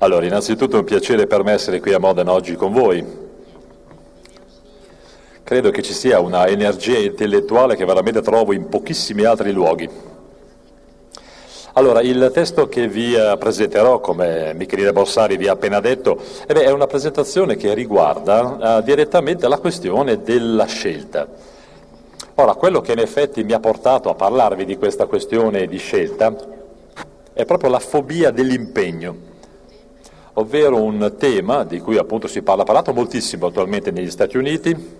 Allora, innanzitutto è un piacere per me essere qui a Modena oggi con voi. Credo che ci sia una energia intellettuale che veramente trovo in pochissimi altri luoghi. Allora, il testo che vi eh, presenterò, come Michelina Borsari vi ha appena detto, eh beh, è una presentazione che riguarda uh, direttamente la questione della scelta. Ora, quello che in effetti mi ha portato a parlarvi di questa questione di scelta è proprio la fobia dell'impegno ovvero un tema di cui appunto si parla, parlato moltissimo attualmente negli Stati Uniti,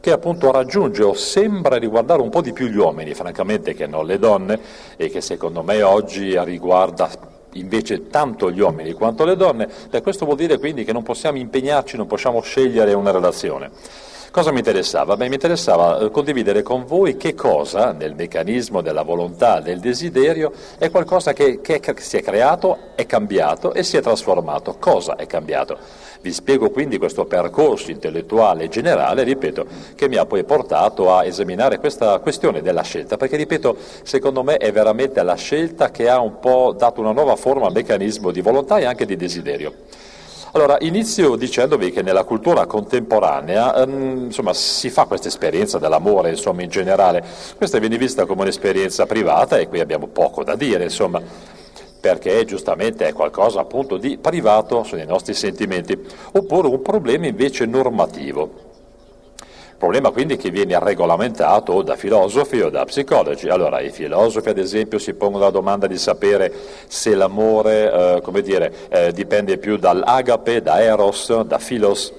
che appunto raggiunge o sembra riguardare un po' di più gli uomini, francamente, che non le donne, e che secondo me oggi riguarda invece tanto gli uomini quanto le donne, beh, questo vuol dire quindi che non possiamo impegnarci, non possiamo scegliere una relazione. Cosa mi interessava? Beh, mi interessava eh, condividere con voi che cosa nel meccanismo della volontà, del desiderio, è qualcosa che, che si è creato, è cambiato e si è trasformato. Cosa è cambiato? Vi spiego quindi questo percorso intellettuale generale, ripeto, che mi ha poi portato a esaminare questa questione della scelta, perché, ripeto, secondo me è veramente la scelta che ha un po' dato una nuova forma al meccanismo di volontà e anche di desiderio. Allora, inizio dicendovi che nella cultura contemporanea ehm, insomma, si fa questa esperienza dell'amore insomma, in generale. Questa viene vista come un'esperienza privata e qui abbiamo poco da dire, insomma, perché giustamente è qualcosa appunto di privato, sono i nostri sentimenti, oppure un problema invece normativo. Problema quindi che viene regolamentato o da filosofi o da psicologi. Allora, i filosofi ad esempio si pongono la domanda di sapere se l'amore, eh, dire, eh, dipende più dall'agape, da eros, da philos.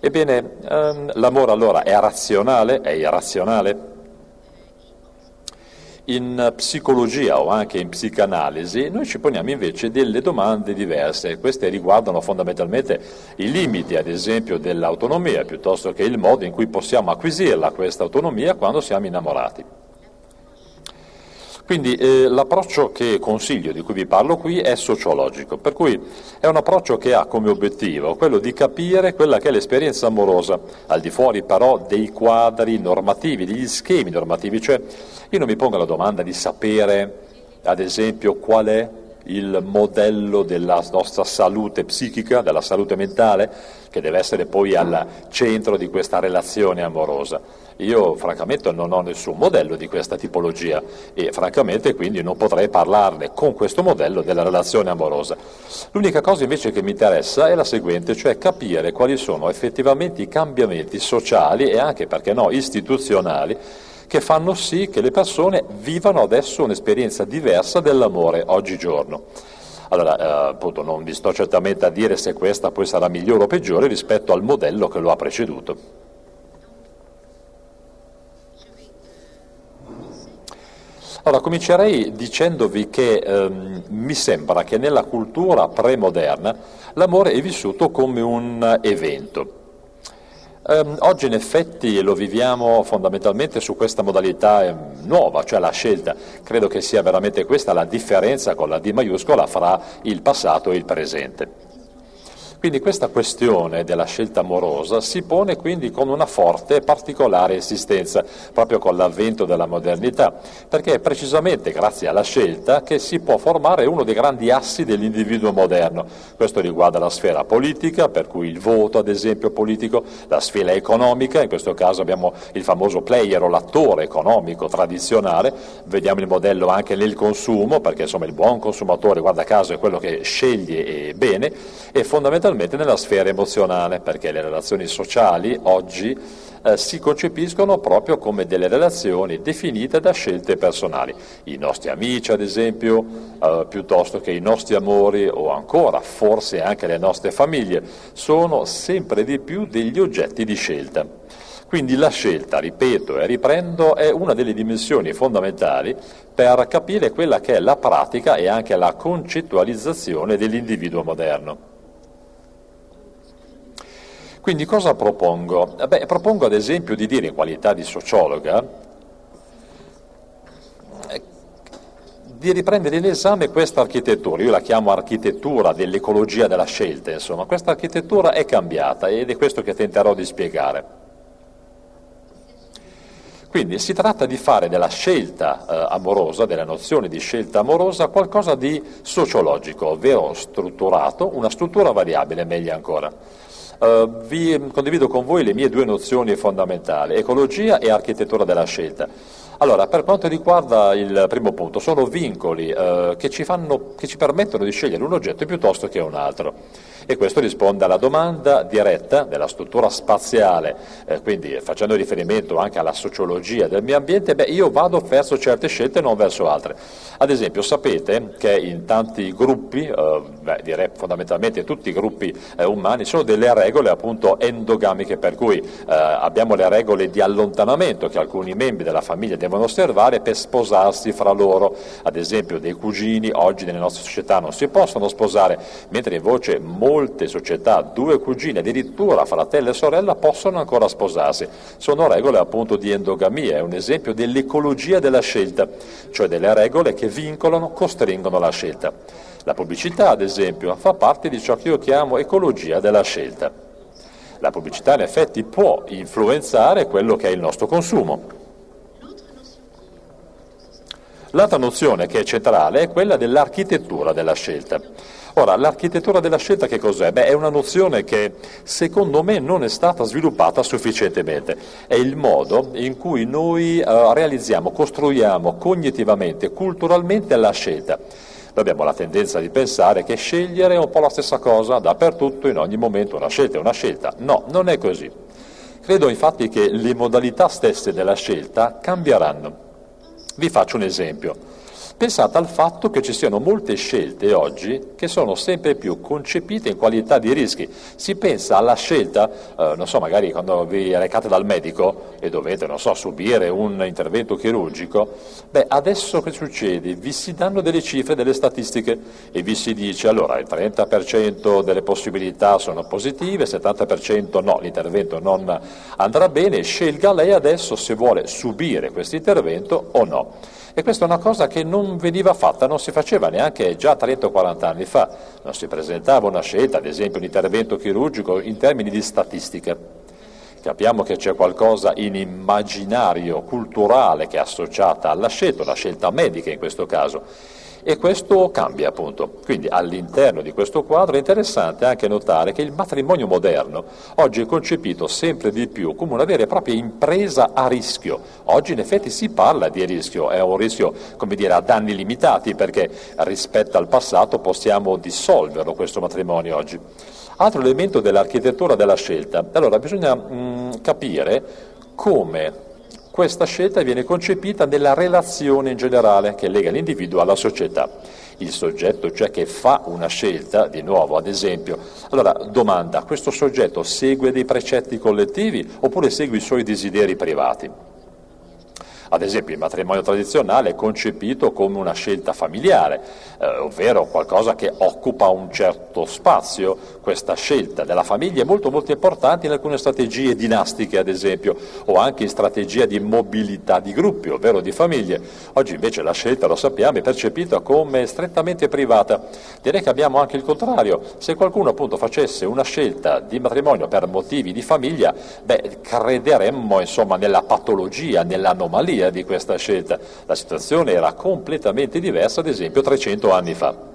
Ebbene, ehm, l'amore allora è razionale, è irrazionale? In psicologia o anche in psicanalisi noi ci poniamo invece delle domande diverse, queste riguardano fondamentalmente i limiti ad esempio dell'autonomia piuttosto che il modo in cui possiamo acquisirla questa autonomia quando siamo innamorati. Quindi eh, l'approccio che consiglio, di cui vi parlo qui, è sociologico, per cui è un approccio che ha come obiettivo quello di capire quella che è l'esperienza amorosa, al di fuori però dei quadri normativi, degli schemi normativi, cioè io non mi pongo la domanda di sapere, ad esempio, qual è il modello della nostra salute psichica, della salute mentale, che deve essere poi al centro di questa relazione amorosa. Io francamente non ho nessun modello di questa tipologia e francamente quindi non potrei parlarne con questo modello della relazione amorosa. L'unica cosa invece che mi interessa è la seguente, cioè capire quali sono effettivamente i cambiamenti sociali e anche, perché no, istituzionali che fanno sì che le persone vivano adesso un'esperienza diversa dell'amore oggigiorno. Allora, eh, appunto, non vi sto certamente a dire se questa poi sarà migliore o peggiore rispetto al modello che lo ha preceduto. Allora, comincerei dicendovi che ehm, mi sembra che nella cultura premoderna l'amore è vissuto come un evento. Um, oggi in effetti lo viviamo fondamentalmente su questa modalità eh, nuova, cioè la scelta. Credo che sia veramente questa la differenza con la D maiuscola fra il passato e il presente. Quindi questa questione della scelta amorosa si pone quindi con una forte e particolare esistenza, proprio con l'avvento della modernità, perché è precisamente grazie alla scelta che si può formare uno dei grandi assi dell'individuo moderno. Questo riguarda la sfera politica, per cui il voto ad esempio politico, la sfera economica, in questo caso abbiamo il famoso player o l'attore economico tradizionale, vediamo il modello anche nel consumo, perché insomma il buon consumatore, guarda caso, è quello che sceglie bene, e fondamentalmente specialmente nella sfera emozionale, perché le relazioni sociali oggi eh, si concepiscono proprio come delle relazioni definite da scelte personali. I nostri amici, ad esempio, eh, piuttosto che i nostri amori o ancora forse anche le nostre famiglie, sono sempre di più degli oggetti di scelta. Quindi la scelta, ripeto e riprendo, è una delle dimensioni fondamentali per capire quella che è la pratica e anche la concettualizzazione dell'individuo moderno. Quindi cosa propongo? Eh beh, propongo ad esempio di dire in qualità di sociologa eh, di riprendere in esame questa architettura, io la chiamo architettura dell'ecologia della scelta, insomma, questa architettura è cambiata ed è questo che tenterò di spiegare. Quindi si tratta di fare della scelta eh, amorosa, della nozione di scelta amorosa, qualcosa di sociologico, ovvero strutturato, una struttura variabile, meglio ancora. Uh, vi condivido con voi le mie due nozioni fondamentali, ecologia e architettura della scelta. Allora, per quanto riguarda il primo punto, sono vincoli eh, che, ci fanno, che, ci permettono di scegliere un oggetto piuttosto che un altro. E questo risponde alla domanda diretta della struttura spaziale, eh, quindi facendo riferimento anche alla sociologia del mio ambiente, beh, io vado verso certe scelte e non verso altre. Ad esempio, sapete che in tanti gruppi, eh, beh, direi fondamentalmente in tutti i gruppi eh, umani, sono delle regole appunto endogamiche, per cui eh, abbiamo le regole di allontanamento che alcuni membri della famiglia devono osservare per sposarsi fra loro. Ad esempio dei cugini oggi nelle nostre società non si possono sposare, mentre invece molte società, due cugini, addirittura fratello e sorella, possono ancora sposarsi. Sono regole appunto di endogamia, è un esempio dell'ecologia della scelta, cioè delle regole che vincolano, costringono la scelta. La pubblicità, ad esempio, fa parte di ciò che io chiamo ecologia della scelta. La pubblicità in effetti può influenzare quello che è il nostro consumo. L'altra nozione che è centrale è quella dell'architettura della scelta. Ora, l'architettura della scelta che cos'è? Beh, è una nozione che secondo me non è stata sviluppata sufficientemente. È il modo in cui noi uh, realizziamo, costruiamo cognitivamente, culturalmente la scelta. Noi abbiamo la tendenza di pensare che scegliere è un po' la stessa cosa dappertutto, in ogni momento una scelta è una scelta. No, non è così. Credo infatti che le modalità stesse della scelta cambieranno. Vi faccio un esempio. Pensate al fatto che ci siano molte scelte oggi che sono sempre più concepite in qualità di rischi. Si pensa alla scelta, eh, non so, magari quando vi recate dal medico e dovete, non so, subire un intervento chirurgico, beh, adesso che succede? Vi si danno delle cifre, delle statistiche e vi si dice allora il 30% delle possibilità sono positive, il 70% no, l'intervento non andrà bene, scelga lei adesso se vuole subire questo intervento o no. E questa è una cosa che non veniva fatta, non si faceva neanche già 30 o 40 anni fa, non si presentava una scelta, ad esempio un intervento chirurgico in termini di statistica. Capiamo che c'è qualcosa in immaginario culturale che è associata alla scelta, la scelta medica in questo caso e questo cambia appunto. Quindi all'interno di questo quadro è interessante anche notare che il matrimonio moderno oggi è concepito sempre di più come una vera e propria impresa a rischio. Oggi in effetti si parla di rischio, è un rischio come dire a danni limitati perché rispetto al passato possiamo dissolverlo questo matrimonio oggi. Altro elemento dell'architettura della scelta, allora bisogna mh, mm, capire come questa scelta viene concepita nella relazione in generale che lega l'individuo alla società. Il soggetto, cioè che fa una scelta, di nuovo, ad esempio, allora domanda, questo soggetto segue dei precetti collettivi oppure segue i suoi desideri privati? Ad esempio il matrimonio tradizionale è concepito come una scelta familiare, eh, ovvero qualcosa che occupa un certo spazio. Questa scelta della famiglia è molto molto importante in alcune strategie dinastiche, ad esempio, o anche in strategia di mobilità di gruppi, ovvero di famiglie. Oggi invece la scelta, lo sappiamo, è percepita come strettamente privata. Direi che abbiamo anche il contrario. Se qualcuno appunto facesse una scelta di matrimonio per motivi di famiglia, beh, crederemmo insomma nella patologia, nell'anomalia via di questa scelta. La situazione era completamente diversa, ad esempio, 300 anni fa.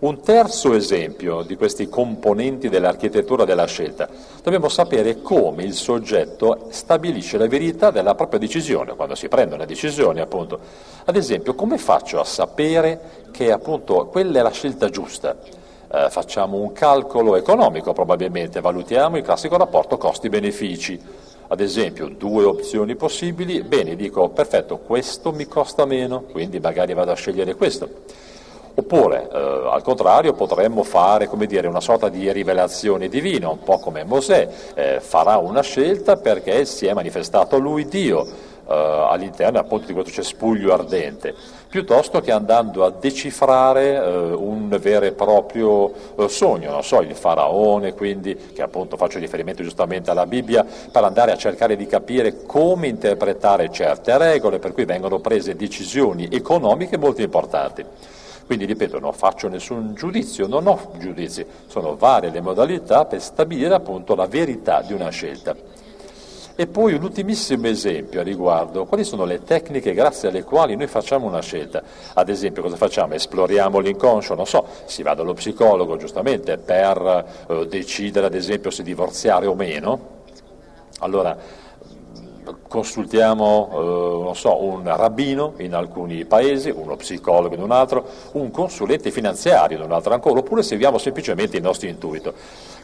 Un terzo esempio di questi componenti dell'architettura della scelta. Dobbiamo sapere come il soggetto stabilisce la verità della propria decisione, quando si prende una decisione appunto. Ad esempio, come faccio a sapere che appunto quella è la scelta giusta? Eh, facciamo un calcolo economico probabilmente, valutiamo il classico rapporto costi-benefici ad esempio due opzioni possibili, bene, dico perfetto, questo mi costa meno, quindi magari vado a scegliere questo. Oppure, eh, al contrario, potremmo fare dire, una sorta di rivelazione divina, un po' come Mosè, eh, farà una scelta perché si è manifestato lui Dio all'interno appunto di questo cespuglio ardente piuttosto che andando a decifrare eh, un vero e proprio eh, sogno, non so, il faraone, quindi, che appunto faccio riferimento giustamente alla Bibbia, per andare a cercare di capire come interpretare certe regole, per cui vengono prese decisioni economiche molto importanti. Quindi, ripeto, non faccio nessun giudizio, non ho giudizi, sono varie le modalità per stabilire appunto la verità di una scelta. E poi un ultimissimo esempio a riguardo, quali sono le tecniche grazie alle quali noi facciamo una scelta? Ad esempio cosa facciamo? Esploriamo l'inconscio, non so, si va dallo psicologo giustamente per eh, decidere ad esempio se divorziare o meno. Allora, consultiamo eh, so, un rabbino in alcuni paesi, uno psicologo in un altro, un consulente finanziario in un altro ancora, oppure seguiamo semplicemente il nostro intuito.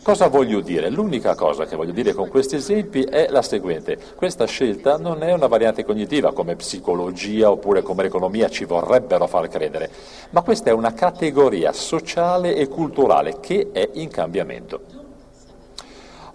Cosa voglio dire? L'unica cosa che voglio dire con questi esempi è la seguente. Questa scelta non è una variante cognitiva come psicologia oppure come economia ci vorrebbero far credere, ma questa è una categoria sociale e culturale che è in cambiamento.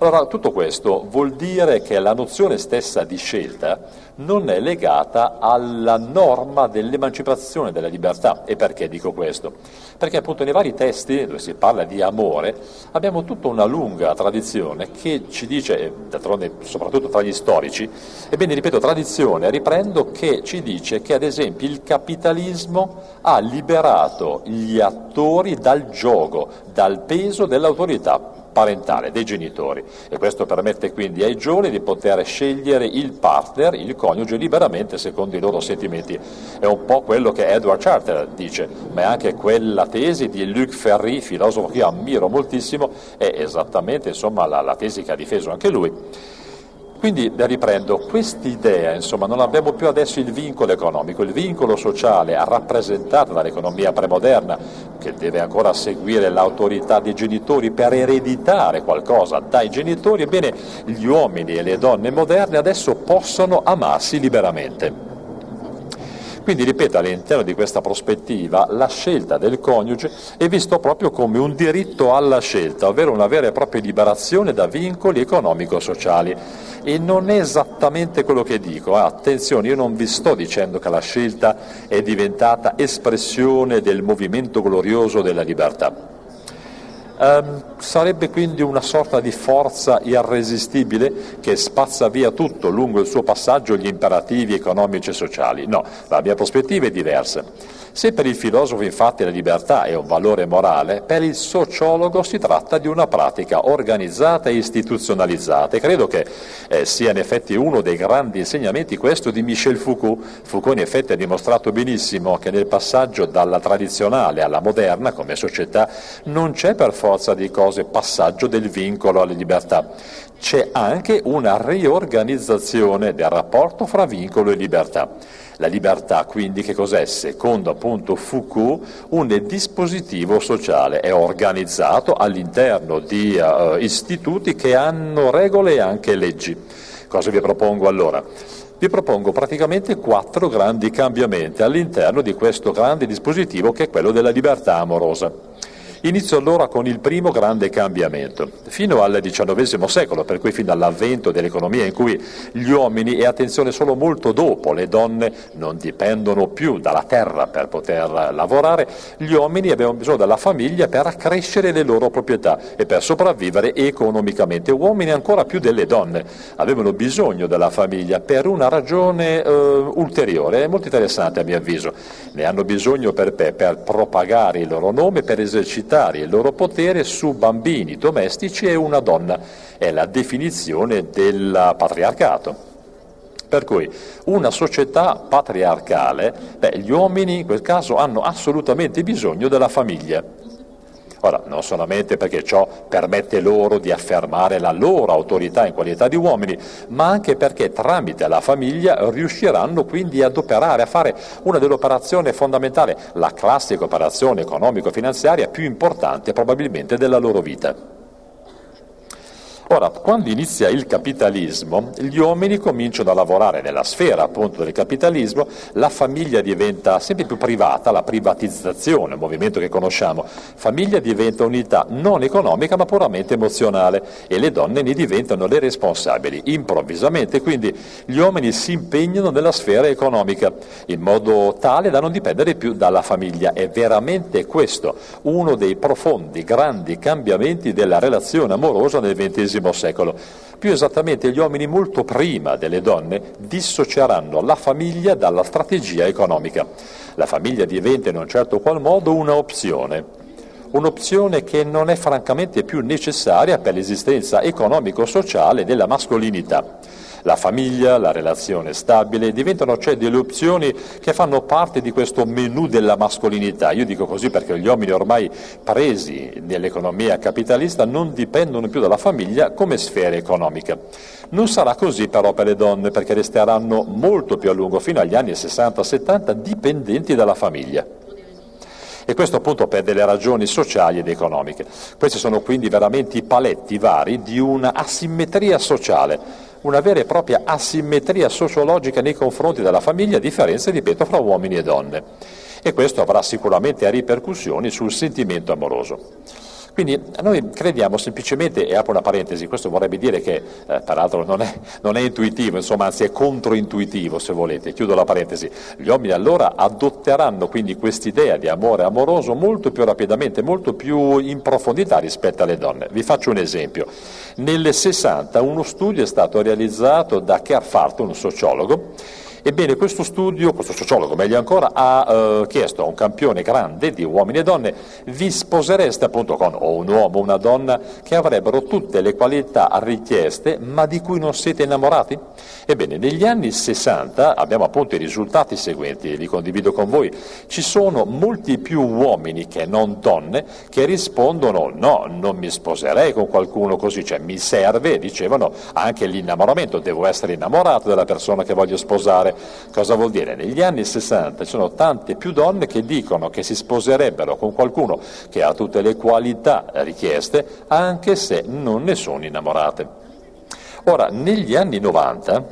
Allora, tutto questo vuol dire che la nozione stessa di scelta non è legata alla norma dell'emancipazione della libertà. E perché dico questo? Perché appunto nei vari testi dove si parla di amore abbiamo tutta una lunga tradizione che ci dice, d'altronde soprattutto tra gli storici, ebbene ripeto tradizione, riprendo, che ci dice che ad esempio il capitalismo ha liberato gli attori dal gioco, dal peso dell'autorità parentale dei genitori e questo permette quindi ai giovani di poter scegliere il partner, il coniuge liberamente secondo i loro sentimenti. È un po' quello che Edward Charter dice, ma è anche quella tesi di Luc Ferry, filosofo che io ammiro moltissimo, è esattamente insomma, la, la tesi che ha difeso anche lui. Quindi riprendo, quest'idea, insomma, non abbiamo più adesso il vincolo economico, il vincolo sociale rappresentato dall'economia premoderna, che deve ancora seguire l'autorità dei genitori per ereditare qualcosa dai genitori, ebbene gli uomini e le donne moderne adesso possono amarsi liberamente. Quindi, ripeto, all'interno di questa prospettiva la scelta del coniuge è vista proprio come un diritto alla scelta, ovvero una vera e propria liberazione da vincoli economico-sociali. E non è esattamente quello che dico, attenzione, io non vi sto dicendo che la scelta è diventata espressione del movimento glorioso della libertà. Um, sarebbe quindi una sorta di forza irresistibile che spazza via tutto lungo il suo passaggio gli imperativi economici e sociali. No, la mia prospettiva è diversa. Se per il filosofo infatti la libertà è un valore morale, per il sociologo si tratta di una pratica organizzata e istituzionalizzata e credo che eh, sia in effetti uno dei grandi insegnamenti questo di Michel Foucault. Foucault in effetti ha dimostrato benissimo che nel passaggio dalla tradizionale alla moderna come società non c'è per forza di cose passaggio del vincolo alle libertà, c'è anche una riorganizzazione del rapporto fra vincolo e libertà. La libertà quindi che cos'è? Secondo appunto Foucault un dispositivo sociale, è organizzato all'interno di uh, istituti che hanno regole e anche leggi. Cosa vi propongo allora? Vi propongo praticamente quattro grandi cambiamenti all'interno di questo grande dispositivo che è quello della libertà amorosa. Inizio allora con il primo grande cambiamento. Fino al XIX secolo, per cui fino all'avvento dell'economia in cui gli uomini, e attenzione solo molto dopo, le donne non dipendono più dalla terra per poter lavorare, gli uomini avevano bisogno della famiglia per accrescere le loro proprietà e per sopravvivere economicamente. Uomini ancora più delle donne avevano bisogno della famiglia per una ragione eh, ulteriore, molto interessante a mio avviso. Ne hanno bisogno per, per propagare il loro nome, per esercitare esercitare il loro potere su bambini domestici e una donna. È la definizione del patriarcato. Per cui una società patriarcale, beh, gli uomini in quel caso hanno assolutamente bisogno della famiglia. Ora, non solamente perché ciò permette loro di affermare la loro autorità in qualità di uomini, ma anche perché tramite la famiglia riusciranno quindi ad operare, a fare una delle operazioni fondamentali, la classica operazione economico-finanziaria più importante probabilmente della loro vita. Ora, quando inizia il capitalismo, gli uomini cominciano a lavorare nella sfera appunto del capitalismo, la famiglia diventa sempre più privata, la privatizzazione, un movimento che conosciamo, famiglia diventa unità non economica ma puramente emozionale e le donne ne diventano le responsabili. Improvvisamente quindi gli uomini si impegnano nella sfera economica in modo tale da non dipendere più dalla famiglia. È veramente questo uno dei profondi, grandi cambiamenti della relazione amorosa nel XX secolo. Più esattamente gli uomini molto prima delle donne dissocieranno la famiglia dalla strategia economica. La famiglia diventa in un certo qual modo una opzione, un'opzione che non è francamente più necessaria per l'esistenza economico-sociale della mascolinità. La famiglia, la relazione stabile, diventano cioè delle opzioni che fanno parte di questo menù della mascolinità. Io dico così perché gli uomini ormai presi nell'economia capitalista non dipendono più dalla famiglia come sfera economica. Non sarà così però per le donne perché resteranno molto più a lungo, fino agli anni 60-70, dipendenti dalla famiglia e questo appunto per delle ragioni sociali ed economiche. Questi sono quindi veramente i paletti vari di una asimmetria sociale, una vera e propria asimmetria sociologica nei confronti della famiglia, a differenza, ripeto, fra uomini e donne. E questo avrà sicuramente ripercussioni sul sentimento amoroso. Quindi noi crediamo semplicemente, e apro una parentesi, questo vorrebbe dire che eh, peraltro non è, non è, intuitivo, insomma anzi è controintuitivo se volete, chiudo la parentesi, gli uomini allora adotteranno quindi quest'idea di amore amoroso molto più rapidamente, molto più in profondità rispetto alle donne. Vi faccio un esempio. Nel 60 uno studio è stato realizzato da Kerfart, un sociologo, Ebbene, questo studio, questo sociologo meglio ancora, ha eh, chiesto a un campione grande di uomini e donne, vi sposereste appunto con o un uomo o una donna che avrebbero tutte le qualità richieste ma di cui non siete innamorati? Ebbene, negli anni 60 abbiamo appunto i risultati seguenti, li condivido con voi. Ci sono molti più uomini che non donne che rispondono no, non mi sposerei con qualcuno così, cioè mi serve, dicevano, anche l'innamoramento, devo essere innamorato della persona che voglio sposare Cosa vuol dire? Negli anni 60 ci sono tante più donne che dicono che si sposerebbero con qualcuno che ha tutte le qualità richieste, anche se non ne sono innamorate. Ora, negli anni 90,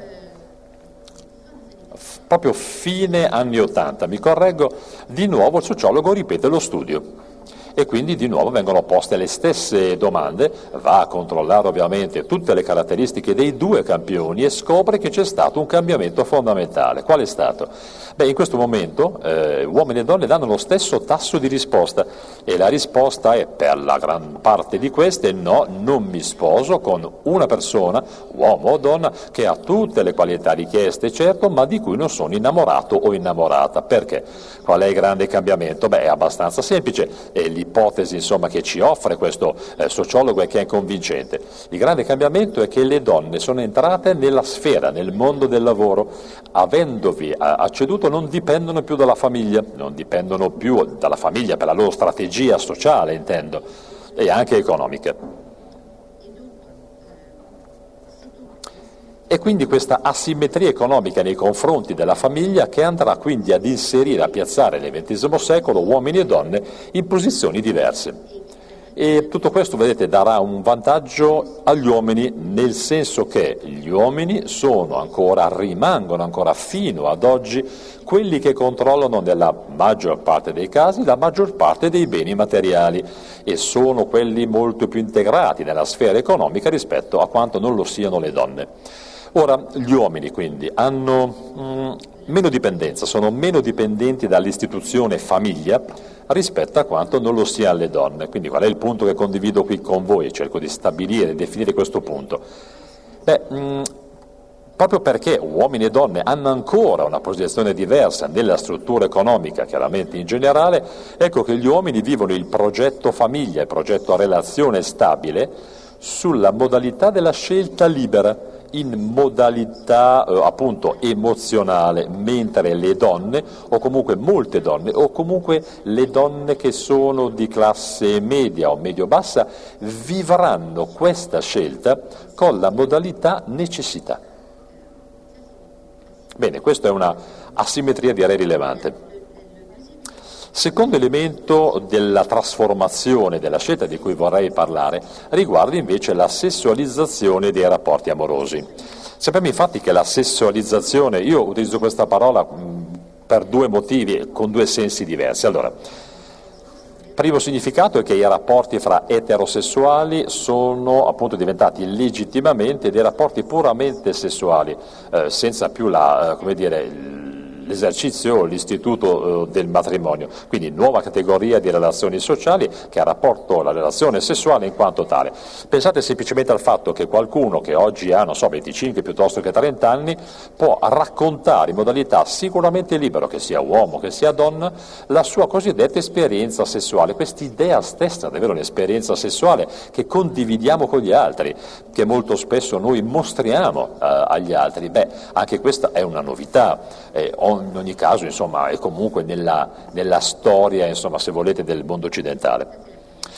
proprio fine anni 80, mi correggo, di nuovo il sociologo ripete lo studio e quindi di nuovo vengono poste le stesse domande, va a controllare ovviamente tutte le caratteristiche dei due campioni e scopre che c'è stato un cambiamento fondamentale. Qual è stato? Beh, in questo momento eh, uomini e donne danno lo stesso tasso di risposta e la risposta è per la gran parte di queste no, non mi sposo con una persona, uomo o donna, che ha tutte le qualità richieste, certo, ma di cui non sono innamorato o innamorata. Perché? Qual è il grande cambiamento? Beh, è abbastanza semplice, è l'ipotesi insomma, che ci offre questo eh, sociologo e che è convincente. Il grande cambiamento è che le donne sono entrate nella sfera, nel mondo del lavoro, avendovi acceduto non dipendono più dalla famiglia, non dipendono più dalla famiglia per la loro strategia sociale, intendo, e anche economica. E quindi questa asimmetria economica nei confronti della famiglia che andrà quindi ad inserire, a piazzare nel XX secolo uomini e donne in posizioni diverse. E tutto questo, vedete, darà un vantaggio agli uomini nel senso che gli uomini sono ancora, rimangono ancora fino ad oggi quelli che controllano nella maggior parte dei casi la maggior parte dei beni materiali e sono quelli molto più integrati nella sfera economica rispetto a quanto non lo siano le donne. Ora, gli uomini quindi hanno mh, mm, meno dipendenza, sono meno dipendenti dall'istituzione famiglia rispetto a quanto non lo sia alle donne. Quindi qual è il punto che condivido qui con voi? Cerco di stabilire, definire questo punto. Beh, mh, mm, proprio perché uomini e donne hanno ancora una posizione diversa nella struttura economica, chiaramente in generale, ecco che gli uomini vivono il progetto famiglia, il progetto relazione stabile, sulla modalità della scelta libera in modalità eh, appunto emozionale, mentre le donne, o comunque molte donne, o comunque le donne che sono di classe media o medio-bassa, vivranno questa scelta con la modalità necessità. Bene, questa è una asimmetria direi rilevante. Secondo elemento della trasformazione della scelta di cui vorrei parlare riguarda invece la sessualizzazione dei rapporti amorosi. Sappiamo infatti che la sessualizzazione, io utilizzo questa parola per due motivi, con due sensi diversi. Allora, primo significato è che i rapporti fra eterosessuali sono appunto diventati legittimamente dei rapporti puramente sessuali, eh, senza più la, eh, dire, l'esercizio, l'istituto eh, del matrimonio, quindi nuova categoria di relazioni sociali che ha rapporto alla relazione sessuale in quanto tale. Pensate semplicemente al fatto che qualcuno che oggi ha, non so, 25 piuttosto che 30 anni, può raccontare in modalità sicuramente libero, che sia uomo, che sia donna, la sua cosiddetta esperienza sessuale, quest'idea stessa di avere un'esperienza sessuale che condividiamo con gli altri, che molto spesso noi mostriamo eh, agli altri. Beh, anche questa è una novità, eh, in ogni caso insomma, è comunque nella, nella storia, insomma, se volete, del mondo occidentale.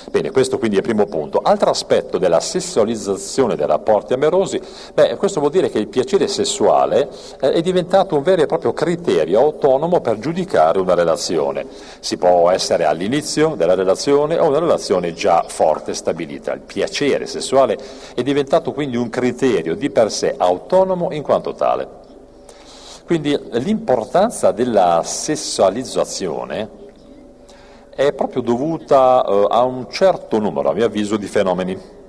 Bene, questo quindi è il primo punto. Altro aspetto della sessualizzazione dei rapporti amorosi, beh, questo vuol dire che il piacere sessuale eh, è diventato un vero e proprio criterio autonomo per giudicare una relazione. Si può essere all'inizio della relazione o una relazione già forte, stabilita. Il piacere sessuale è diventato quindi un criterio di per sé autonomo in quanto tale. Quindi l'importanza della sessualizzazione è proprio dovuta eh, a un certo numero, a mio avviso, di fenomeni.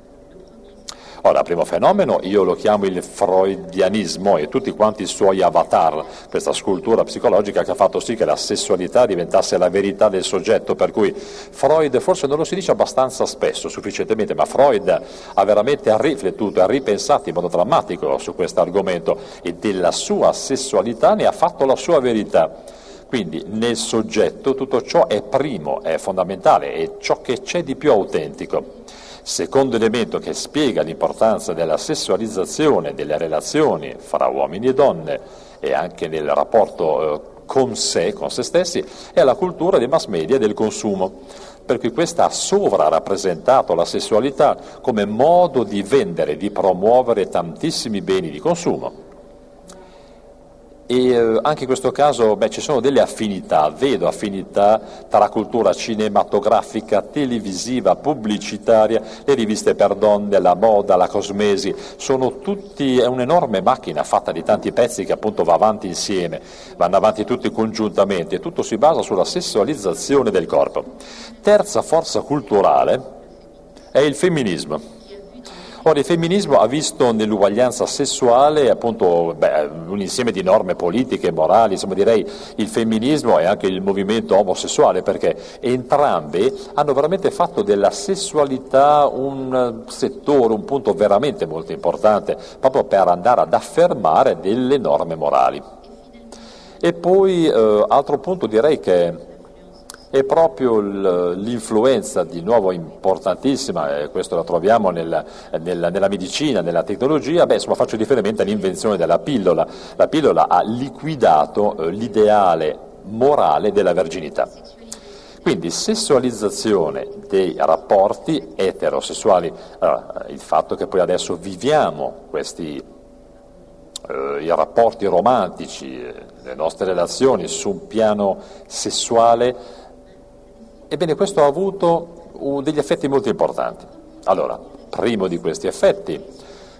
Ora, primo fenomeno io lo chiamo il freudianismo e tutti quanti i suoi avatar, questa scultura psicologica che ha fatto sì che la sessualità diventasse la verità del soggetto, per cui Freud forse non lo si dice abbastanza spesso, sufficientemente, ma Freud ha veramente riflettuto ha ripensato in modo drammatico su questo argomento e della sua sessualità ne ha fatto la sua verità. Quindi nel soggetto tutto ciò è primo, è fondamentale, è ciò che c'è di più autentico. Secondo elemento che spiega l'importanza della sessualizzazione delle relazioni fra uomini e donne e anche nel rapporto eh, con sé, con se stessi, è la cultura dei mass media e del consumo, per cui questa ha sovrarappresentato la sessualità come modo di vendere, di promuovere tantissimi beni di consumo e eh, anche in questo caso beh, ci sono delle affinità, vedo affinità tra la cultura cinematografica, televisiva, pubblicitaria, le riviste per donne, la moda, la cosmesi, sono tutti, è un'enorme macchina fatta di tanti pezzi che appunto va avanti insieme, vanno avanti tutti congiuntamente e tutto si basa sulla sessualizzazione del corpo. Terza forza culturale è il femminismo. Ora, il femminismo ha visto nell'uguaglianza sessuale appunto, beh, un insieme di norme politiche, morali, insomma direi il femminismo e anche il movimento omosessuale, perché entrambi hanno veramente fatto della sessualità un settore, un punto veramente molto importante, proprio per andare ad affermare delle norme morali. E poi, eh, altro punto direi che è proprio l'influenza di nuovo importantissima, e questo la troviamo nel, nel, nella medicina, nella tecnologia, beh, insomma faccio riferimento all'invenzione della pillola. La pillola ha liquidato eh, l'ideale morale della verginità. Quindi sessualizzazione dei rapporti eterosessuali, il fatto che poi adesso viviamo questi eh, i rapporti romantici, eh, le nostre relazioni su un piano sessuale Ebbene, questo ha avuto degli effetti molto importanti. Allora, primo di questi effetti,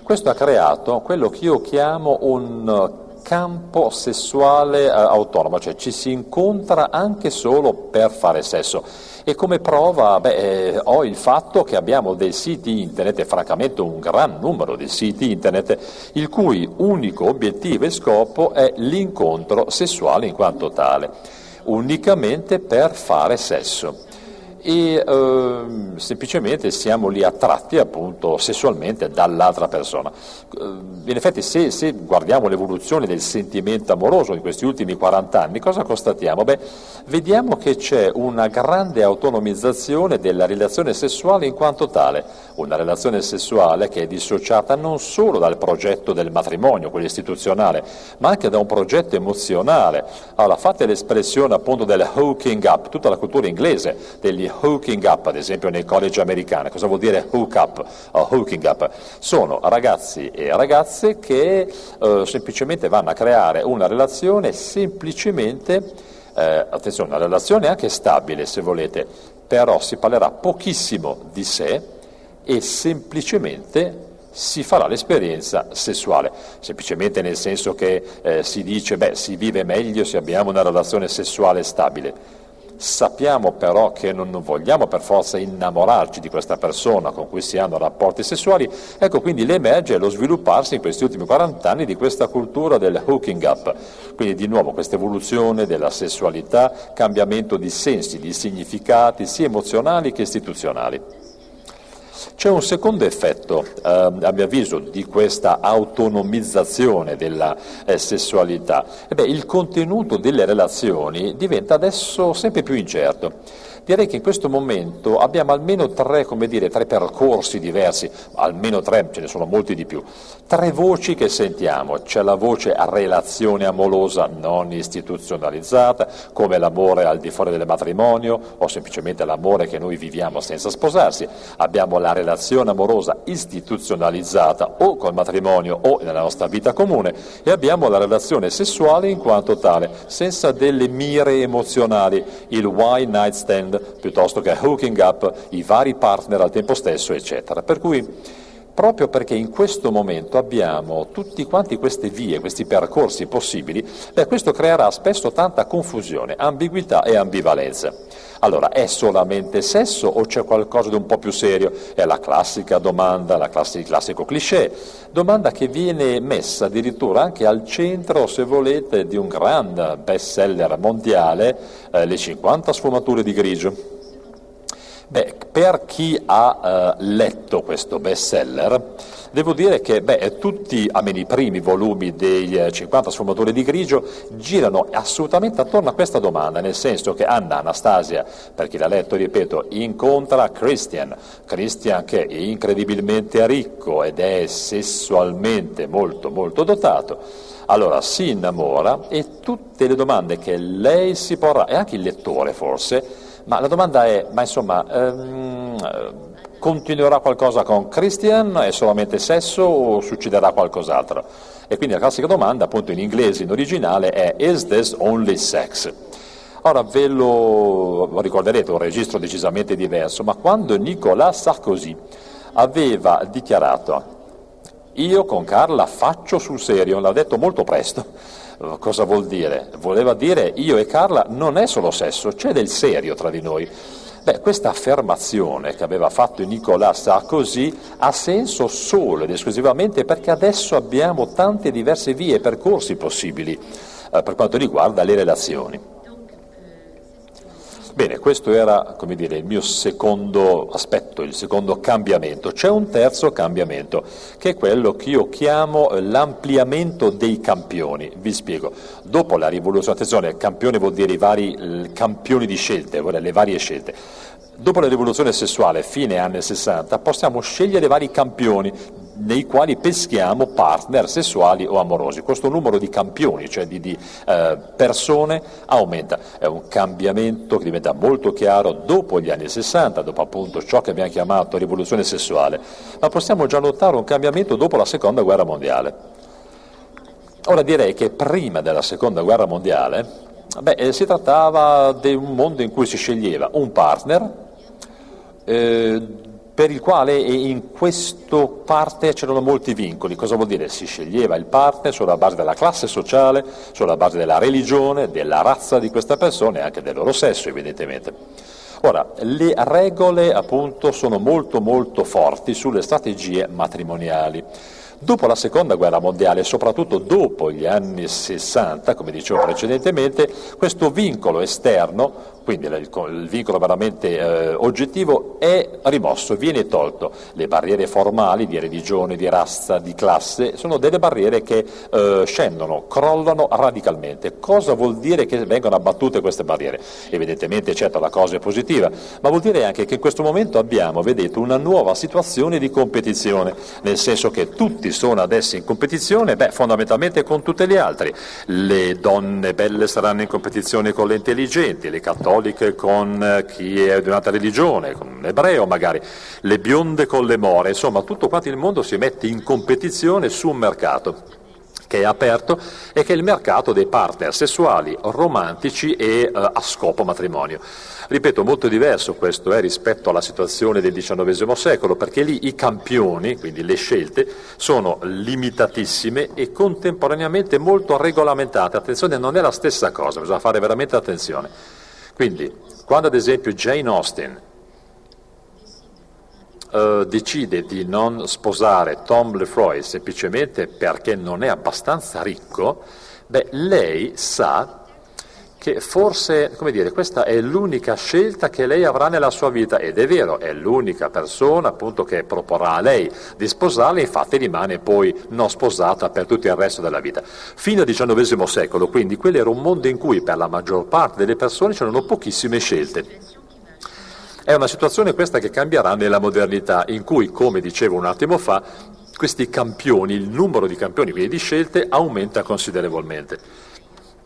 questo ha creato quello che io chiamo un campo sessuale eh, autonomo, cioè ci si incontra anche solo per fare sesso. E come prova beh, eh, ho il fatto che abbiamo dei siti internet, e francamente un gran numero di siti internet, il cui unico obiettivo e scopo è l'incontro sessuale in quanto tale unicamente per fare sesso e eh, semplicemente siamo lì attratti appunto sessualmente dall'altra persona. Eh, in effetti se, se, guardiamo l'evoluzione del sentimento amoroso in questi ultimi 40 anni, cosa constatiamo? Beh, vediamo che c'è una grande autonomizzazione della relazione sessuale in quanto tale, una relazione sessuale che è dissociata non solo dal progetto del matrimonio, quello istituzionale, ma anche da un progetto emozionale. Allora fate l'espressione appunto del hooking up, tutta la cultura inglese degli hooking up, ad esempio nei college americani. Cosa vuol dire hook up o hooking up? Sono ragazzi e ragazze che eh, semplicemente vanno a creare una relazione semplicemente, eh, attenzione, una relazione anche stabile se volete, però si parlerà pochissimo di sé e semplicemente si farà l'esperienza sessuale, semplicemente nel senso che eh, si dice, beh, si vive meglio se abbiamo una relazione sessuale stabile sappiamo però che non vogliamo per forza innamorarci di questa persona con cui si hanno rapporti sessuali, ecco quindi l'emerge lo svilupparsi in questi ultimi 40 anni di questa cultura del hooking up, quindi di nuovo questa evoluzione della sessualità, cambiamento di sensi, di significati sia emozionali che istituzionali. C'è un secondo effetto, eh, a mio avviso, di questa autonomizzazione della eh, sessualità. Beh, il contenuto delle relazioni diventa adesso sempre più incerto. Direi che in questo momento abbiamo almeno tre, dire, tre, percorsi diversi, almeno tre, ce ne sono molti di più, tre voci che sentiamo. C'è la voce relazione amorosa non istituzionalizzata, come l'amore al di fuori del matrimonio o semplicemente l'amore che noi viviamo senza sposarsi. Abbiamo la relazione amorosa istituzionalizzata o col matrimonio o nella nostra vita comune e abbiamo la relazione sessuale in quanto tale, senza delle mire emozionali, il why night stand piuttosto che hooking up i vari partner al tempo stesso, eccetera. Per cui proprio perché in questo momento abbiamo tutti quanti queste vie, questi percorsi possibili, beh, questo creerà spesso tanta confusione, ambiguità e ambivalenza. Allora, è solamente sesso o c'è qualcosa di un po' più serio? È la classica domanda, la classi- il classico cliché, domanda che viene messa addirittura anche al centro, se volete, di un grande best seller mondiale, eh, Le 50 sfumature di grigio. Beh, per chi ha eh, letto questo bestseller, devo dire che beh, tutti, i primi volumi dei 50 eh, sfumatori di grigio, girano assolutamente attorno a questa domanda, nel senso che Anna Anastasia, per chi l'ha letto, ripeto, incontra Christian, Christian che è incredibilmente ricco ed è sessualmente molto molto dotato, allora si innamora e tutte le domande che lei si porrà, e anche il lettore forse, ma la domanda è, ma insomma, ehm, continuerà qualcosa con Christian? È solamente sesso o succederà qualcos'altro? E quindi la classica domanda, appunto in inglese, in originale, è Is this only sex? Ora ve lo ricorderete, un registro decisamente diverso, ma quando Nicolas Sarkozy aveva dichiarato io con Carla faccio sul serio, l'ha detto molto presto, Cosa vuol dire? Voleva dire io e Carla non è solo sesso, c'è del serio tra di noi. Beh, questa affermazione che aveva fatto Nicolas Sarkozy ha senso solo ed esclusivamente perché adesso abbiamo tante diverse vie e percorsi possibili eh, per quanto riguarda le relazioni. Bene, questo era dire, il mio secondo aspetto, il secondo cambiamento. C'è un terzo cambiamento, che è quello che io chiamo l'ampliamento dei campioni. Vi spiego. Dopo la rivoluzione, attenzione, campione vuol dire i vari campioni di scelte, le varie scelte. Dopo la rivoluzione sessuale, fine anni 60, possiamo scegliere vari campioni nei quali peschiamo partner sessuali o amorosi. Questo numero di campioni, cioè di, di eh, persone, aumenta. È un cambiamento che diventa molto chiaro dopo gli anni 60, dopo appunto ciò che abbiamo chiamato rivoluzione sessuale, ma possiamo già notare un cambiamento dopo la seconda guerra mondiale. Ora direi che prima della seconda guerra mondiale beh, eh, si trattava di un mondo in cui si sceglieva un partner, eh, per il quale in questa parte c'erano molti vincoli. Cosa vuol dire? Si sceglieva il partner sulla base della classe sociale, sulla base della religione, della razza di questa persona e anche del loro sesso, evidentemente. Ora, le regole appunto sono molto molto forti sulle strategie matrimoniali. Dopo la seconda guerra mondiale, soprattutto dopo gli anni 60, come dicevo precedentemente, questo vincolo esterno quindi il, vincolo veramente eh, oggettivo è rimosso, viene tolto. Le barriere formali di religione, di razza, di classe sono delle barriere che eh, scendono, crollano radicalmente. Cosa vuol dire che vengono abbattute queste barriere? Evidentemente certo la cosa è positiva, ma vuol dire anche che in questo momento abbiamo, vedete, una nuova situazione di competizione, nel senso che tutti sono adesso in competizione, beh, fondamentalmente con tutte le altre. Le donne belle saranno in competizione con le intelligenti, le cattoliche cattoliche con eh, chi è di un'altra religione, con un ebreo magari, le bionde con le more, insomma tutto quanto il mondo si mette in competizione su un mercato che è aperto e che è il mercato dei partner sessuali, romantici e eh, a scopo matrimonio. Ripeto, molto diverso questo è rispetto alla situazione del XIX secolo, perché lì i campioni, quindi le scelte, sono limitatissime e contemporaneamente molto regolamentate. Attenzione, non è la stessa cosa, bisogna fare veramente attenzione. Quindi, quando ad esempio Jane Austen eh, decide di non sposare Tom Lefroy semplicemente perché non è abbastanza ricco, beh, lei sa che forse, come dire, questa è l'unica scelta che lei avrà nella sua vita ed è vero, è l'unica persona appunto che proporrà a lei di sposarla, infatti rimane poi non sposata per tutto il resto della vita. Fino al XIX secolo, quindi, quello era un mondo in cui per la maggior parte delle persone c'erano pochissime scelte. È una situazione questa che cambierà nella modernità, in cui, come dicevo un attimo fa, questi campioni, il numero di campioni, quindi di scelte, aumenta considerevolmente.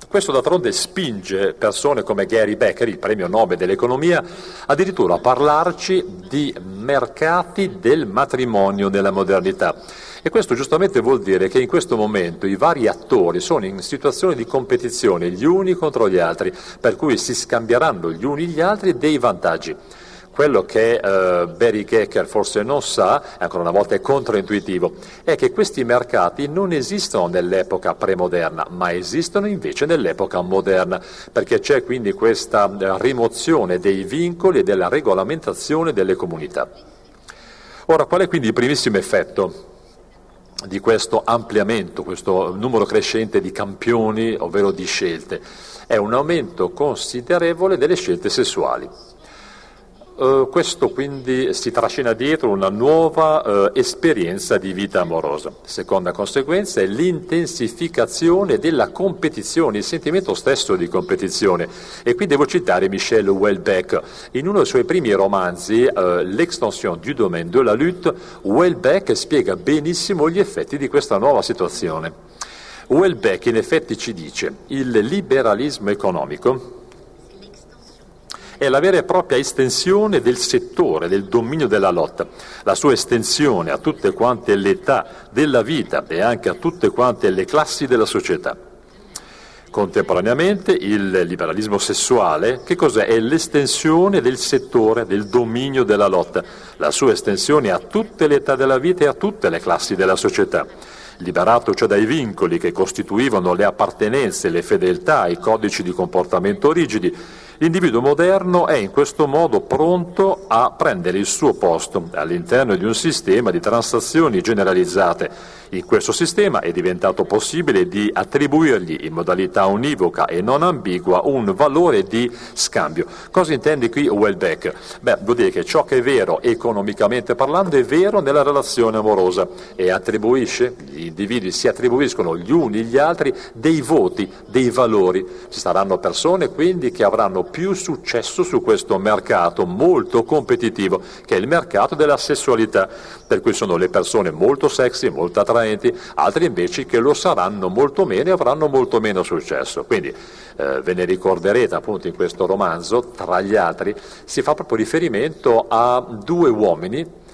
Questo d'altronde spinge persone come Gary Becker, il premio Nobel dell'economia, addirittura a parlarci di mercati del matrimonio nella modernità. E questo giustamente vuol dire che in questo momento i vari attori sono in situazione di competizione gli uni contro gli altri, per cui si scambieranno gli uni gli altri dei vantaggi. Quello che eh, Barry Gecker forse non sa, ancora una volta è controintuitivo, è che questi mercati non esistono nell'epoca premoderna, ma esistono invece nell'epoca moderna, perché c'è quindi questa eh, rimozione dei vincoli e della regolamentazione delle comunità. Ora, qual è quindi il primissimo effetto di questo ampliamento, questo numero crescente di campioni, ovvero di scelte? È un aumento considerevole delle scelte sessuali. Uh, questo quindi si trascina dietro una nuova uh, esperienza di vita amorosa. Seconda conseguenza è l'intensificazione della competizione, il sentimento stesso di competizione. E qui devo citare Michel Houellebecq. In uno dei suoi primi romanzi, uh, L'extension du domaine de la lutte, Houellebecq spiega benissimo gli effetti di questa nuova situazione. Houellebecq in effetti ci dice il liberalismo economico è la vera e propria estensione del settore, del dominio della lotta, la sua estensione a tutte quante le età della vita e anche a tutte quante le classi della società. Contemporaneamente il liberalismo sessuale, che cos'è? È l'estensione del settore, del dominio della lotta, la sua estensione a tutte le età della vita e a tutte le classi della società liberato cioè dai vincoli che costituivano le appartenenze, le fedeltà, i codici di comportamento rigidi, L'individuo moderno è in questo modo pronto a prendere il suo posto all'interno di un sistema di transazioni generalizzate. In questo sistema è diventato possibile di attribuirgli in modalità univoca e non ambigua un valore di scambio. Cosa intende qui Welbeck? Beh, vuol dire che ciò che è vero economicamente parlando è vero nella relazione amorosa e attribuisce, gli individui si attribuiscono gli uni gli altri dei voti, dei valori. Ci saranno persone quindi che avranno più successo su questo mercato molto competitivo, che è il mercato della sessualità, per cui sono le persone molto sexy, molto attraenti, altri invece che lo saranno molto meno e avranno molto meno successo. Quindi eh, ve ne ricorderete appunto in questo romanzo, tra gli altri, si fa proprio riferimento a due uomini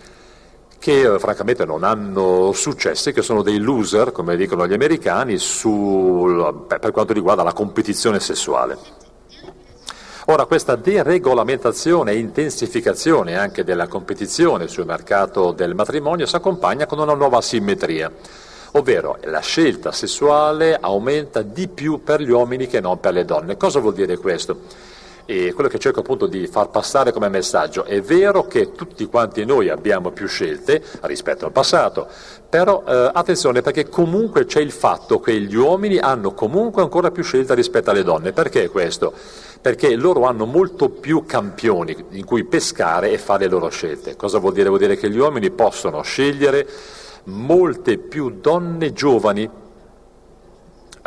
che eh, francamente non hanno successi, che sono dei loser, come dicono gli americani, sul, per quanto riguarda la competizione sessuale. Ora questa deregolamentazione e intensificazione anche della competizione sul mercato del matrimonio si accompagna con una nuova simmetria, ovvero la scelta sessuale aumenta di più per gli uomini che non per le donne. Cosa vuol dire questo? E quello che cerco appunto di far passare come messaggio è vero che tutti quanti noi abbiamo più scelte rispetto al passato, però eh, attenzione perché comunque c'è il fatto che gli uomini hanno comunque ancora più scelta rispetto alle donne. Perché questo? Perché loro hanno molto più campioni in cui pescare e fare le loro scelte. Cosa vuol dire? Vuol dire che gli uomini possono scegliere molte più donne giovani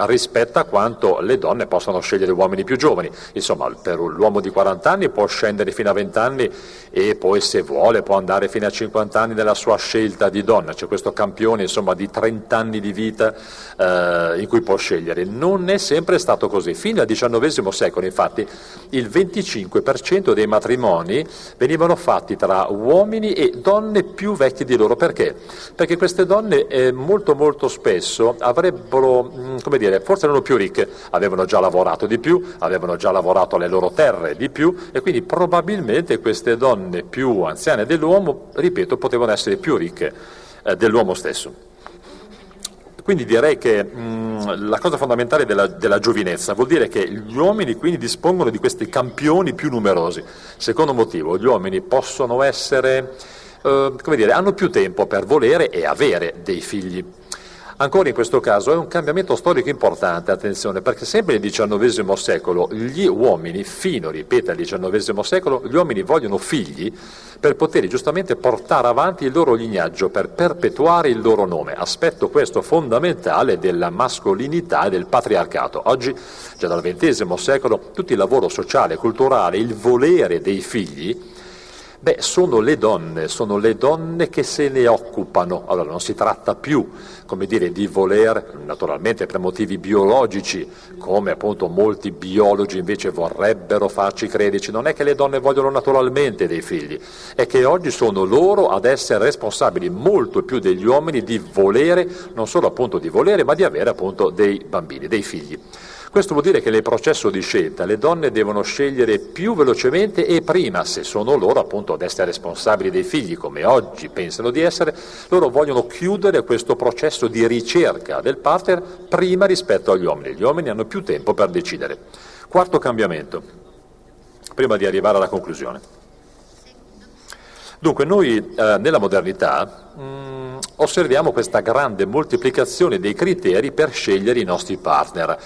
rispetto a quanto le donne possono scegliere uomini più giovani. Insomma, per l'uomo di 40 anni può scendere fino a 20 anni e poi se vuole può andare fino a 50 anni nella sua scelta di donna. C'è questo campione insomma, di 30 anni di vita eh, in cui può scegliere. Non è sempre stato così. Fino al XIX secolo, infatti, il 25% dei matrimoni venivano fatti tra uomini e donne più vecchie di loro. Perché? Perché queste donne eh, molto molto spesso avrebbero, mm, come dire, dire, forse erano più ricche, avevano già lavorato di più, avevano già lavorato alle loro terre di più e quindi probabilmente queste donne più anziane dell'uomo, ripeto, potevano essere più ricche eh, dell'uomo stesso. Quindi direi che mh, la cosa fondamentale della, della, giovinezza vuol dire che gli uomini quindi dispongono di questi campioni più numerosi. Secondo motivo, gli uomini possono essere, eh, come dire, hanno più tempo per volere e avere dei figli. Ancora in questo caso è un cambiamento storico importante, attenzione, perché sempre nel XIX secolo gli uomini, fino, ripeto, al XIX secolo, gli uomini vogliono figli per poter giustamente portare avanti il loro lignaggio, per perpetuare il loro nome, aspetto questo fondamentale della mascolinità e del patriarcato. Oggi, già dal XX secolo, tutto il lavoro sociale culturale, il volere dei figli, Beh, sono le donne, sono le donne che se ne occupano. Allora non si tratta più, come dire, di voler, naturalmente per motivi biologici, come appunto molti biologi invece vorrebbero farci credere, non è che le donne vogliono naturalmente dei figli, è che oggi sono loro ad essere responsabili molto più degli uomini di volere, non solo appunto di volere, ma di avere appunto dei bambini, dei figli. Questo vuol dire che nel processo di scelta le donne devono scegliere più velocemente e prima, se sono loro appunto ad essere responsabili dei figli, come oggi pensano di essere, loro vogliono chiudere questo processo di ricerca del partner prima rispetto agli uomini. Gli uomini hanno più tempo per decidere. Quarto cambiamento, prima di arrivare alla conclusione. Dunque noi eh, nella modernità mh, mm, osserviamo questa grande moltiplicazione dei criteri per scegliere i nostri partner.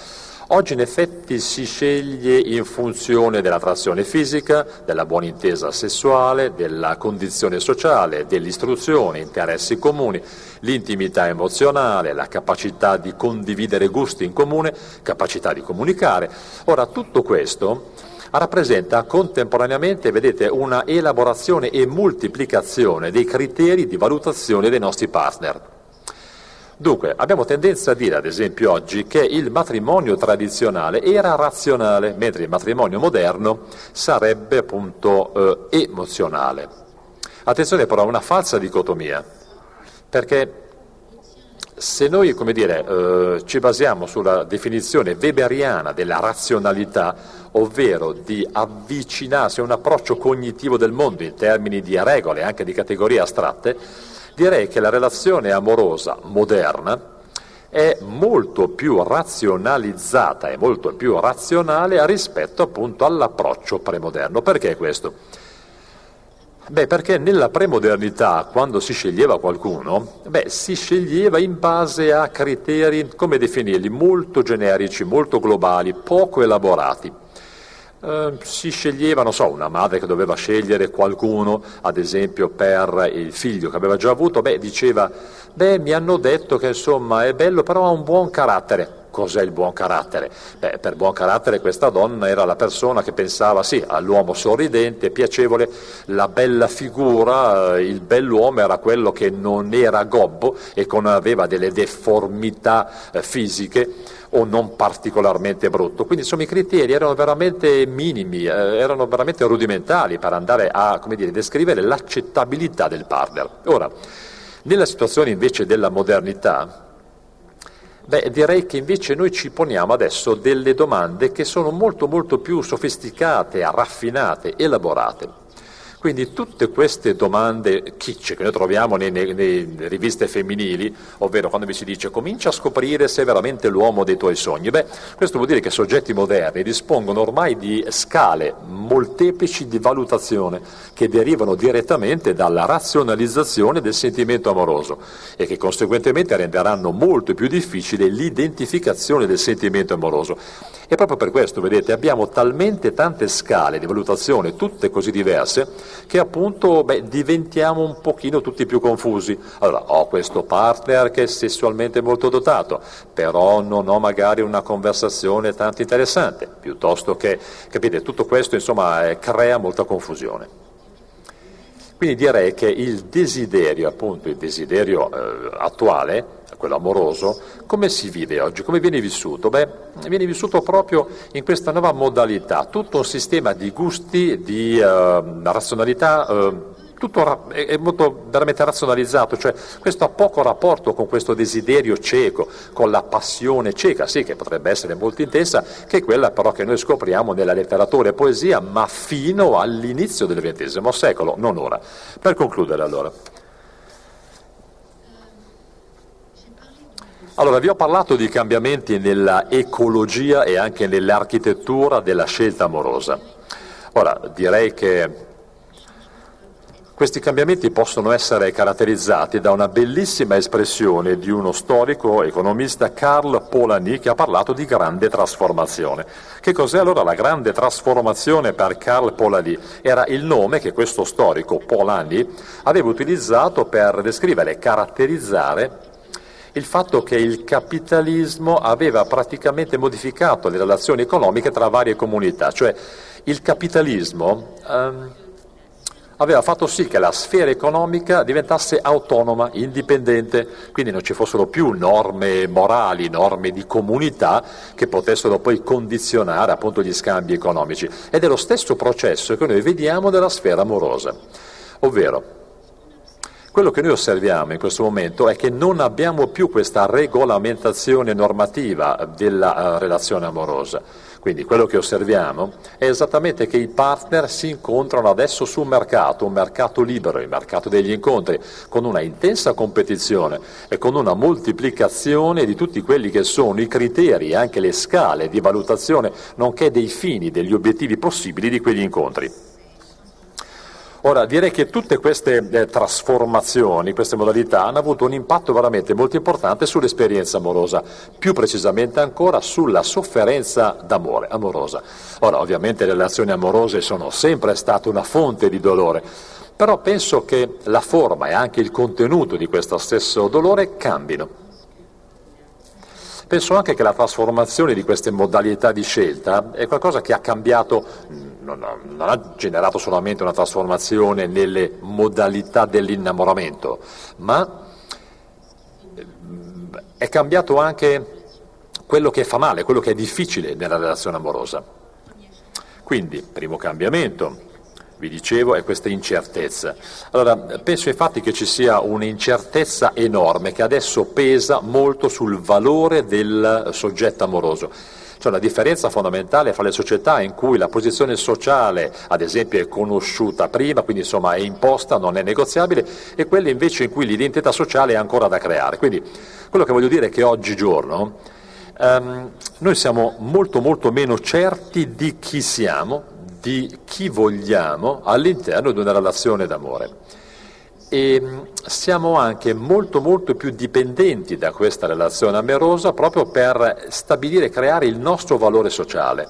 Oggi in effetti si sceglie in funzione dell'attrazione fisica, della buona intesa sessuale, della condizione sociale, dell'istruzione, interessi comuni, l'intimità emozionale, la capacità di condividere gusti in comune, capacità di comunicare. Ora tutto questo rappresenta contemporaneamente, vedete, una elaborazione e moltiplicazione dei criteri di valutazione dei nostri partner. Dunque, abbiamo tendenza a dire, ad esempio oggi, che il matrimonio tradizionale era razionale, mentre il matrimonio moderno sarebbe appunto eh, emozionale. Attenzione però a una falsa dicotomia, perché se noi dire, eh, ci basiamo sulla definizione weberiana della razionalità, ovvero di avvicinarsi a un approccio cognitivo del mondo in termini di regole, anche di categorie astratte, direi che la relazione amorosa moderna è molto più razionalizzata e molto più razionale rispetto appunto all'approccio premoderno. Perché questo? Beh, perché nella premodernità, quando si sceglieva qualcuno, beh, si sceglieva in base a criteri, come definirli, molto generici, molto globali, poco elaborati. Eh, si sceglieva, non so, una madre che doveva scegliere qualcuno, ad esempio per il figlio che aveva già avuto, beh, diceva, beh, mi hanno detto che insomma è bello, però ha un buon carattere. Cos'è il buon carattere? Beh, per buon carattere questa donna era la persona che pensava sì all'uomo sorridente, piacevole, la bella figura, eh, il bell'uomo era quello che non era gobbo e che non aveva delle deformità eh, fisiche o non particolarmente brutto. Quindi insomma i criteri erano veramente minimi, eh, erano veramente rudimentali per andare a dire, descrivere l'accettabilità del partner. Ora, nella situazione invece della modernità, Beh, direi che invece noi ci poniamo adesso delle domande che sono molto molto più sofisticate, raffinate, elaborate. Quindi tutte queste domande kitsch che noi troviamo nelle, nelle, riviste femminili, ovvero quando mi si dice comincia a scoprire se è veramente l'uomo dei tuoi sogni, beh, questo vuol dire che soggetti moderni dispongono ormai di scale molteplici di valutazione che derivano direttamente dalla razionalizzazione del sentimento amoroso e che conseguentemente renderanno molto più difficile l'identificazione del sentimento amoroso. E proprio per questo, vedete, abbiamo talmente tante scale di valutazione, tutte così diverse, che appunto beh, diventiamo un pochino tutti più confusi. Allora, ho questo partner che è sessualmente molto dotato, però non ho magari una conversazione tanto interessante, piuttosto che, capite, tutto questo insomma eh, crea molta confusione. Quindi direi che il desiderio, appunto il desiderio eh, attuale, quello amoroso, come si vive oggi? Come viene vissuto? Beh, viene vissuto proprio in questa nuova modalità, tutto un sistema di gusti, di uh, razionalità. Uh, tutto è molto veramente razionalizzato, cioè questo ha poco rapporto con questo desiderio cieco, con la passione cieca, sì che potrebbe essere molto intensa, che è quella però che noi scopriamo nella letteratura e poesia, ma fino all'inizio del XX secolo, non ora. Per concludere allora. Allora, vi ho parlato di cambiamenti nella ecologia e anche nell'architettura della scelta amorosa. Ora, direi che questi cambiamenti possono essere caratterizzati da una bellissima espressione di uno storico economista Karl Polanyi che ha parlato di grande trasformazione. Che cos'è allora la grande trasformazione per Karl Polanyi? Era il nome che questo storico Polanyi aveva utilizzato per descrivere e caratterizzare il fatto che il capitalismo aveva praticamente modificato le relazioni economiche tra varie comunità, cioè il capitalismo ehm, aveva fatto sì che la sfera economica diventasse autonoma, indipendente, quindi non ci fossero più norme morali, norme di comunità che potessero poi condizionare appunto gli scambi economici. Ed è lo stesso processo che noi vediamo nella sfera amorosa, ovvero quello che noi osserviamo in questo momento è che non abbiamo più questa regolamentazione normativa della uh, relazione amorosa. Quindi quello che osserviamo è esattamente che i partner si incontrano adesso su un mercato, un mercato libero, il mercato degli incontri, con una intensa competizione e con una moltiplicazione di tutti quelli che sono i criteri e anche le scale di valutazione, nonché dei fini, degli obiettivi possibili di quegli incontri. Ora, direi che tutte queste eh, trasformazioni, queste modalità hanno avuto un impatto veramente molto importante sull'esperienza amorosa, più precisamente ancora sulla sofferenza d'amore, amorosa. Ora, ovviamente le relazioni amorose sono sempre state una fonte di dolore, però penso che la forma e anche il contenuto di questo stesso dolore cambino. Penso anche che la trasformazione di queste modalità di scelta è qualcosa che ha cambiato, non ha, non ha generato solamente una trasformazione nelle modalità dell'innamoramento, ma è cambiato anche quello che fa male, quello che è difficile nella relazione amorosa. Quindi, primo cambiamento, vi dicevo, è questa incertezza. Allora, penso infatti che ci sia un'incertezza enorme che adesso pesa molto sul valore del soggetto amoroso. C'è una differenza fondamentale fra le società in cui la posizione sociale, ad esempio, è conosciuta prima, quindi insomma è imposta, non è negoziabile, e quelle invece in cui l'identità sociale è ancora da creare. Quindi quello che voglio dire è che oggigiorno um, noi siamo molto molto meno certi di chi siamo, di chi vogliamo all'interno di una relazione d'amore. E mm, siamo anche molto molto più dipendenti da questa relazione amorosa proprio per stabilire e creare il nostro valore sociale.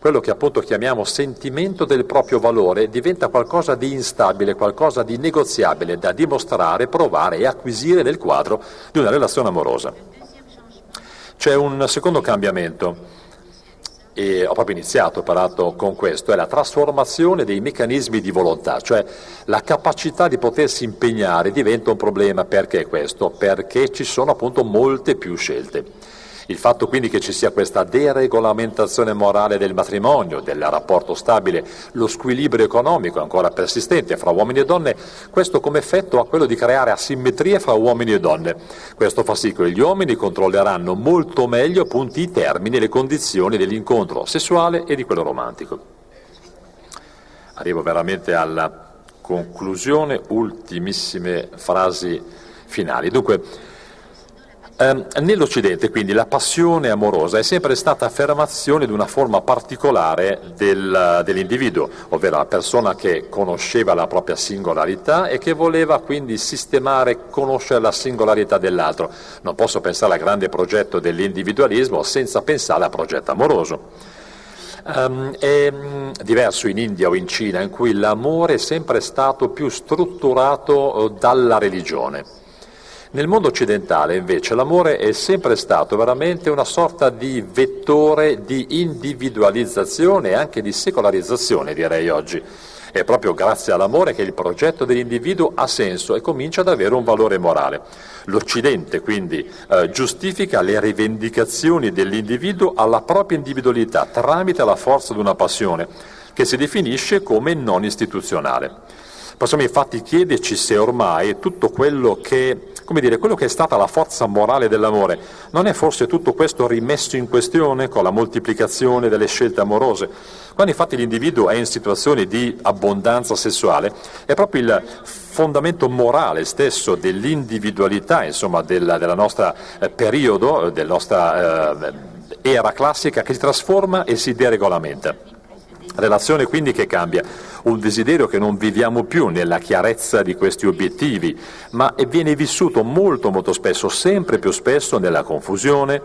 Quello che appunto chiamiamo sentimento del proprio valore diventa qualcosa di instabile, qualcosa di negoziabile da dimostrare, provare e acquisire nel quadro di una relazione amorosa. C'è un secondo cambiamento e ho proprio iniziato, parlato con questo, è la trasformazione dei meccanismi di volontà, cioè la capacità di potersi impegnare diventa un problema. Perché questo? Perché ci sono appunto molte più scelte. Il fatto quindi che ci sia questa deregolamentazione morale del matrimonio, del rapporto stabile, lo squilibrio economico ancora persistente fra uomini e donne, questo come effetto ha quello di creare asimmetrie fra uomini e donne. Questo fa sì che gli uomini controlleranno molto meglio appunto i termini e le condizioni dell'incontro sessuale e di quello romantico. Arrivo veramente alla conclusione, ultimissime frasi finali. Dunque, eh, nell'Occidente quindi la passione amorosa è sempre stata affermazione di una forma particolare del, dell'individuo, ovvero la persona che conosceva la propria singolarità e che voleva quindi sistemare, conoscere la singolarità dell'altro. Non posso pensare al grande progetto dell'individualismo senza pensare al progetto amoroso. Um, è um, diverso in India o in Cina, in cui l'amore è sempre stato più strutturato uh, dalla religione. Nel mondo occidentale invece l'amore è sempre stato veramente una sorta di vettore di individualizzazione e anche di secolarizzazione, direi oggi. È proprio grazie all'amore che il progetto dell'individuo ha senso e comincia ad avere un valore morale. L'Occidente quindi eh, giustifica le rivendicazioni dell'individuo alla propria individualità tramite la forza di una passione che si definisce come non istituzionale. Possiamo infatti chiederci se ormai tutto quello che, dire, quello che è stata la forza morale dell'amore non è forse tutto questo rimesso in questione con la moltiplicazione delle scelte amorose. Quando infatti l'individuo è in situazioni di abbondanza sessuale, è proprio il fondamento morale stesso dell'individualità, insomma, della, della nostra eh, periodo, della nostra eh, era classica che si trasforma e si deregolamenta. Relazione quindi che cambia, un desiderio che non viviamo più nella chiarezza di questi obiettivi, ma viene vissuto molto molto spesso, sempre più spesso nella confusione,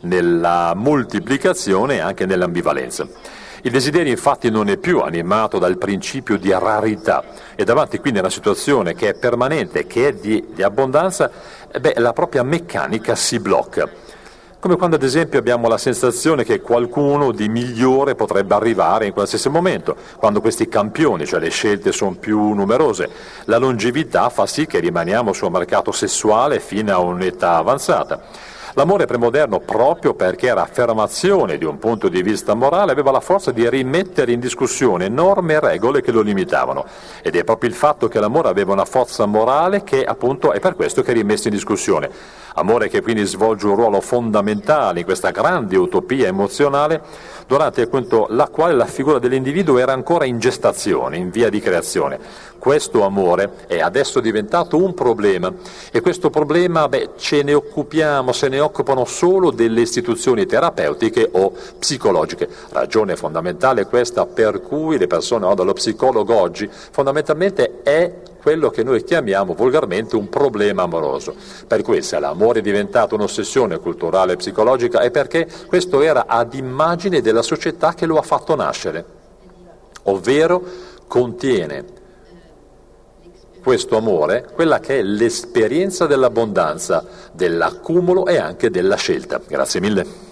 nella moltiplicazione e anche nell'ambivalenza. Il desiderio infatti non è più animato dal principio di rarità e davanti quindi a una situazione che è permanente, che è di, di abbondanza, beh, la propria meccanica si blocca. Come quando ad esempio abbiamo la sensazione che qualcuno di migliore potrebbe arrivare in qualsiasi momento, quando questi campioni, cioè le scelte sono più numerose. La longevità fa sì che rimaniamo sul mercato sessuale fino a un'età avanzata. L'amore premoderno, proprio perché era affermazione di un punto di vista morale, aveva la forza di rimettere in discussione norme e regole che lo limitavano. Ed è proprio il fatto che l'amore aveva una forza morale che appunto è per questo che è rimesso in discussione. Amore che quindi svolge un ruolo fondamentale in questa grande utopia emozionale durante appunto la quale la figura dell'individuo era ancora in gestazione, in via di creazione. Questo amore è adesso diventato un problema e questo problema beh, ce ne occupiamo, se ne occupano solo delle istituzioni terapeutiche o psicologiche. Ragione fondamentale questa per cui le persone vanno dallo psicologo oggi fondamentalmente è quello che noi chiamiamo volgarmente un problema amoroso. Per cui se l'amore è diventato un'ossessione culturale e psicologica è perché questo era ad immagine della società che lo ha fatto nascere, ovvero contiene questo amore quella che è l'esperienza dell'abbondanza, dell'accumulo e anche della scelta. Grazie mille.